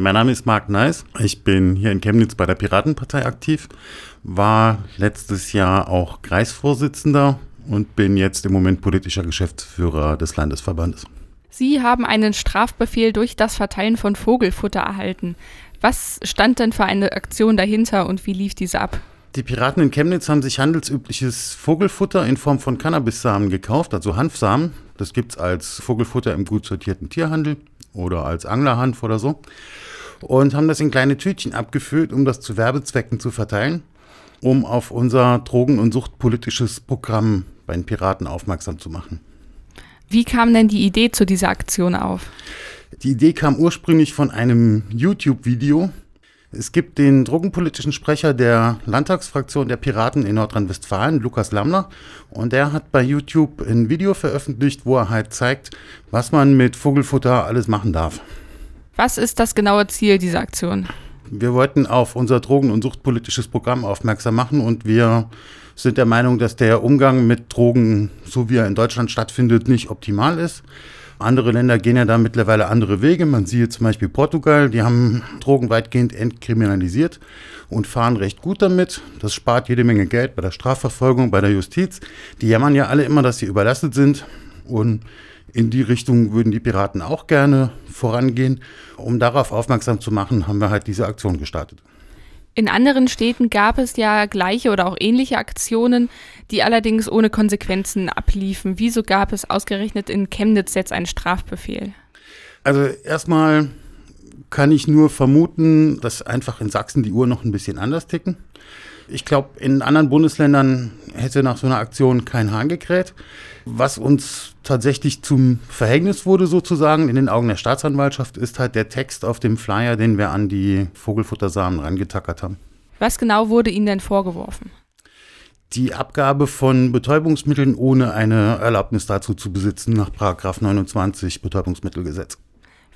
Mein Name ist Marc Neis. Ich bin hier in Chemnitz bei der Piratenpartei aktiv, war letztes Jahr auch Kreisvorsitzender und bin jetzt im Moment politischer Geschäftsführer des Landesverbandes. Sie haben einen Strafbefehl durch das Verteilen von Vogelfutter erhalten. Was stand denn für eine Aktion dahinter und wie lief diese ab? Die Piraten in Chemnitz haben sich handelsübliches Vogelfutter in Form von Cannabissamen gekauft, also Hanfsamen. Das gibt es als Vogelfutter im gut sortierten Tierhandel oder als Anglerhanf oder so. Und haben das in kleine Tütchen abgefüllt, um das zu Werbezwecken zu verteilen, um auf unser drogen- und suchtpolitisches Programm bei den Piraten aufmerksam zu machen. Wie kam denn die Idee zu dieser Aktion auf? Die Idee kam ursprünglich von einem YouTube-Video, es gibt den drogenpolitischen Sprecher der Landtagsfraktion der Piraten in Nordrhein-Westfalen, Lukas Lammler, und der hat bei YouTube ein Video veröffentlicht, wo er halt zeigt, was man mit Vogelfutter alles machen darf. Was ist das genaue Ziel dieser Aktion? Wir wollten auf unser drogen- und suchtpolitisches Programm aufmerksam machen und wir sind der Meinung, dass der Umgang mit Drogen, so wie er in Deutschland stattfindet, nicht optimal ist. Andere Länder gehen ja da mittlerweile andere Wege. Man sieht zum Beispiel Portugal, die haben Drogen weitgehend entkriminalisiert und fahren recht gut damit. Das spart jede Menge Geld bei der Strafverfolgung, bei der Justiz. Die jammern ja alle immer, dass sie überlastet sind. Und in die Richtung würden die Piraten auch gerne vorangehen. Um darauf aufmerksam zu machen, haben wir halt diese Aktion gestartet. In anderen Städten gab es ja gleiche oder auch ähnliche Aktionen, die allerdings ohne Konsequenzen abliefen. Wieso gab es ausgerechnet in Chemnitz jetzt einen Strafbefehl? Also erstmal kann ich nur vermuten, dass einfach in Sachsen die Uhr noch ein bisschen anders ticken. Ich glaube, in anderen Bundesländern hätte nach so einer Aktion kein Hahn gekräht. Was uns tatsächlich zum Verhängnis wurde, sozusagen, in den Augen der Staatsanwaltschaft, ist halt der Text auf dem Flyer, den wir an die Vogelfuttersamen rangetackert haben. Was genau wurde Ihnen denn vorgeworfen? Die Abgabe von Betäubungsmitteln ohne eine Erlaubnis dazu zu besitzen nach 29 Betäubungsmittelgesetz.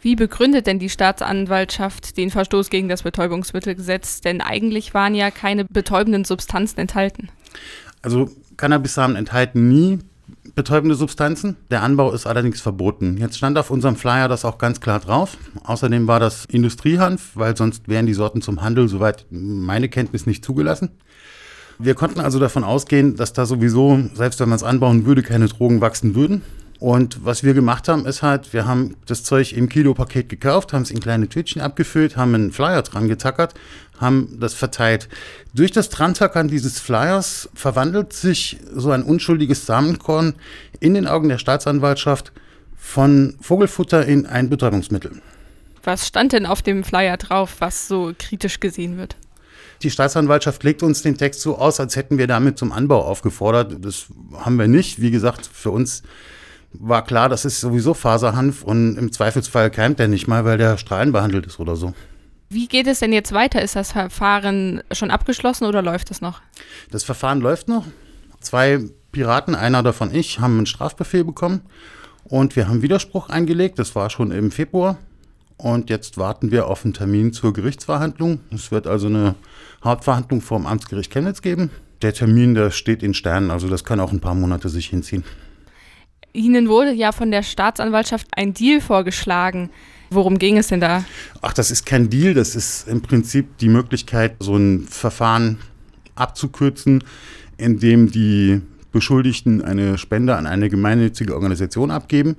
Wie begründet denn die Staatsanwaltschaft den Verstoß gegen das Betäubungsmittelgesetz? Denn eigentlich waren ja keine betäubenden Substanzen enthalten. Also Cannabissamen enthalten nie betäubende Substanzen. Der Anbau ist allerdings verboten. Jetzt stand auf unserem Flyer das auch ganz klar drauf. Außerdem war das Industriehanf, weil sonst wären die Sorten zum Handel, soweit meine Kenntnis, nicht zugelassen. Wir konnten also davon ausgehen, dass da sowieso, selbst wenn man es anbauen würde, keine Drogen wachsen würden. Und was wir gemacht haben, ist halt, wir haben das Zeug im Kilopaket gekauft, haben es in kleine Tütchen abgefüllt, haben einen Flyer dran getackert, haben das verteilt. Durch das Drantackern dieses Flyers verwandelt sich so ein unschuldiges Samenkorn in den Augen der Staatsanwaltschaft von Vogelfutter in ein Betäubungsmittel. Was stand denn auf dem Flyer drauf, was so kritisch gesehen wird? Die Staatsanwaltschaft legt uns den Text so aus, als hätten wir damit zum Anbau aufgefordert. Das haben wir nicht. Wie gesagt, für uns war klar, das ist sowieso Faserhanf und im Zweifelsfall keimt der nicht mal, weil der strahlenbehandelt ist oder so. Wie geht es denn jetzt weiter? Ist das Verfahren schon abgeschlossen oder läuft es noch? Das Verfahren läuft noch. Zwei Piraten, einer davon ich, haben einen Strafbefehl bekommen und wir haben Widerspruch eingelegt. Das war schon im Februar. Und jetzt warten wir auf einen Termin zur Gerichtsverhandlung. Es wird also eine Hauptverhandlung vor dem Amtsgericht Chemnitz geben. Der Termin, der steht in Sternen, also das kann auch ein paar Monate sich hinziehen. Ihnen wurde ja von der Staatsanwaltschaft ein Deal vorgeschlagen. Worum ging es denn da? Ach, das ist kein Deal, das ist im Prinzip die Möglichkeit, so ein Verfahren abzukürzen, indem die Beschuldigten eine Spende an eine gemeinnützige Organisation abgeben.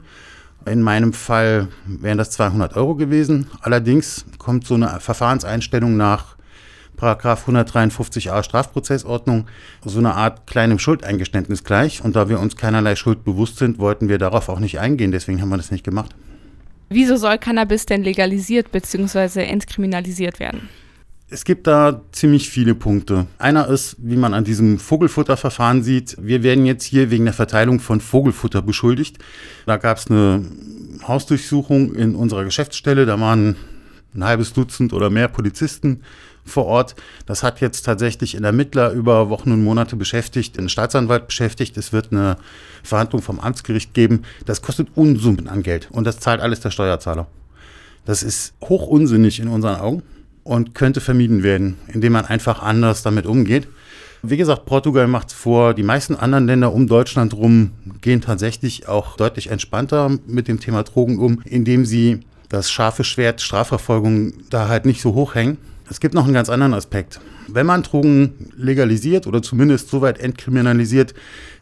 In meinem Fall wären das 200 Euro gewesen. Allerdings kommt so eine Verfahrenseinstellung nach Paragraph 153a Strafprozessordnung so eine Art kleinem Schuldeingeständnis gleich. Und da wir uns keinerlei Schuld bewusst sind, wollten wir darauf auch nicht eingehen. Deswegen haben wir das nicht gemacht. Wieso soll Cannabis denn legalisiert bzw. entkriminalisiert werden? Es gibt da ziemlich viele Punkte. Einer ist, wie man an diesem Vogelfutterverfahren sieht, wir werden jetzt hier wegen der Verteilung von Vogelfutter beschuldigt. Da gab es eine Hausdurchsuchung in unserer Geschäftsstelle, da waren ein halbes Dutzend oder mehr Polizisten vor Ort. Das hat jetzt tatsächlich ein Ermittler über Wochen und Monate beschäftigt, einen Staatsanwalt beschäftigt. Es wird eine Verhandlung vom Amtsgericht geben. Das kostet Unsummen an Geld und das zahlt alles der Steuerzahler. Das ist hoch unsinnig in unseren Augen und könnte vermieden werden, indem man einfach anders damit umgeht. Wie gesagt, Portugal macht es vor, die meisten anderen Länder um Deutschland rum gehen tatsächlich auch deutlich entspannter mit dem Thema Drogen um, indem sie das scharfe Schwert Strafverfolgung da halt nicht so hoch hängen. Es gibt noch einen ganz anderen Aspekt. Wenn man Drogen legalisiert oder zumindest so weit entkriminalisiert,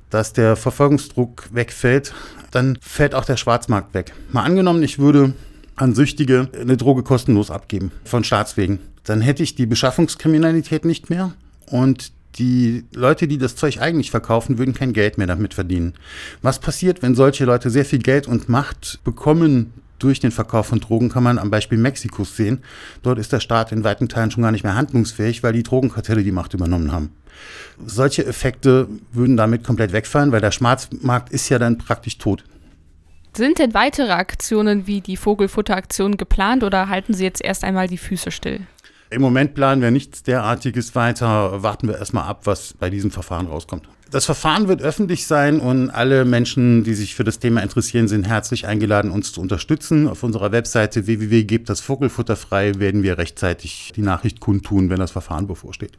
dass der Verfolgungsdruck wegfällt, dann fällt auch der Schwarzmarkt weg. Mal angenommen, ich würde an Süchtige eine Droge kostenlos abgeben, von Staatswegen. Dann hätte ich die Beschaffungskriminalität nicht mehr und die Leute, die das Zeug eigentlich verkaufen, würden kein Geld mehr damit verdienen. Was passiert, wenn solche Leute sehr viel Geld und Macht bekommen durch den Verkauf von Drogen, kann man am Beispiel Mexikos sehen. Dort ist der Staat in weiten Teilen schon gar nicht mehr handlungsfähig, weil die Drogenkartelle die Macht übernommen haben. Solche Effekte würden damit komplett wegfallen, weil der Schwarzmarkt ist ja dann praktisch tot. Sind denn weitere Aktionen wie die Vogelfutteraktion geplant oder halten Sie jetzt erst einmal die Füße still? Im Moment planen wir nichts derartiges weiter. Warten wir erstmal ab, was bei diesem Verfahren rauskommt. Das Verfahren wird öffentlich sein und alle Menschen, die sich für das Thema interessieren, sind herzlich eingeladen, uns zu unterstützen. Auf unserer Webseite www.gebt das Vogelfutter frei werden wir rechtzeitig die Nachricht kundtun, wenn das Verfahren bevorsteht.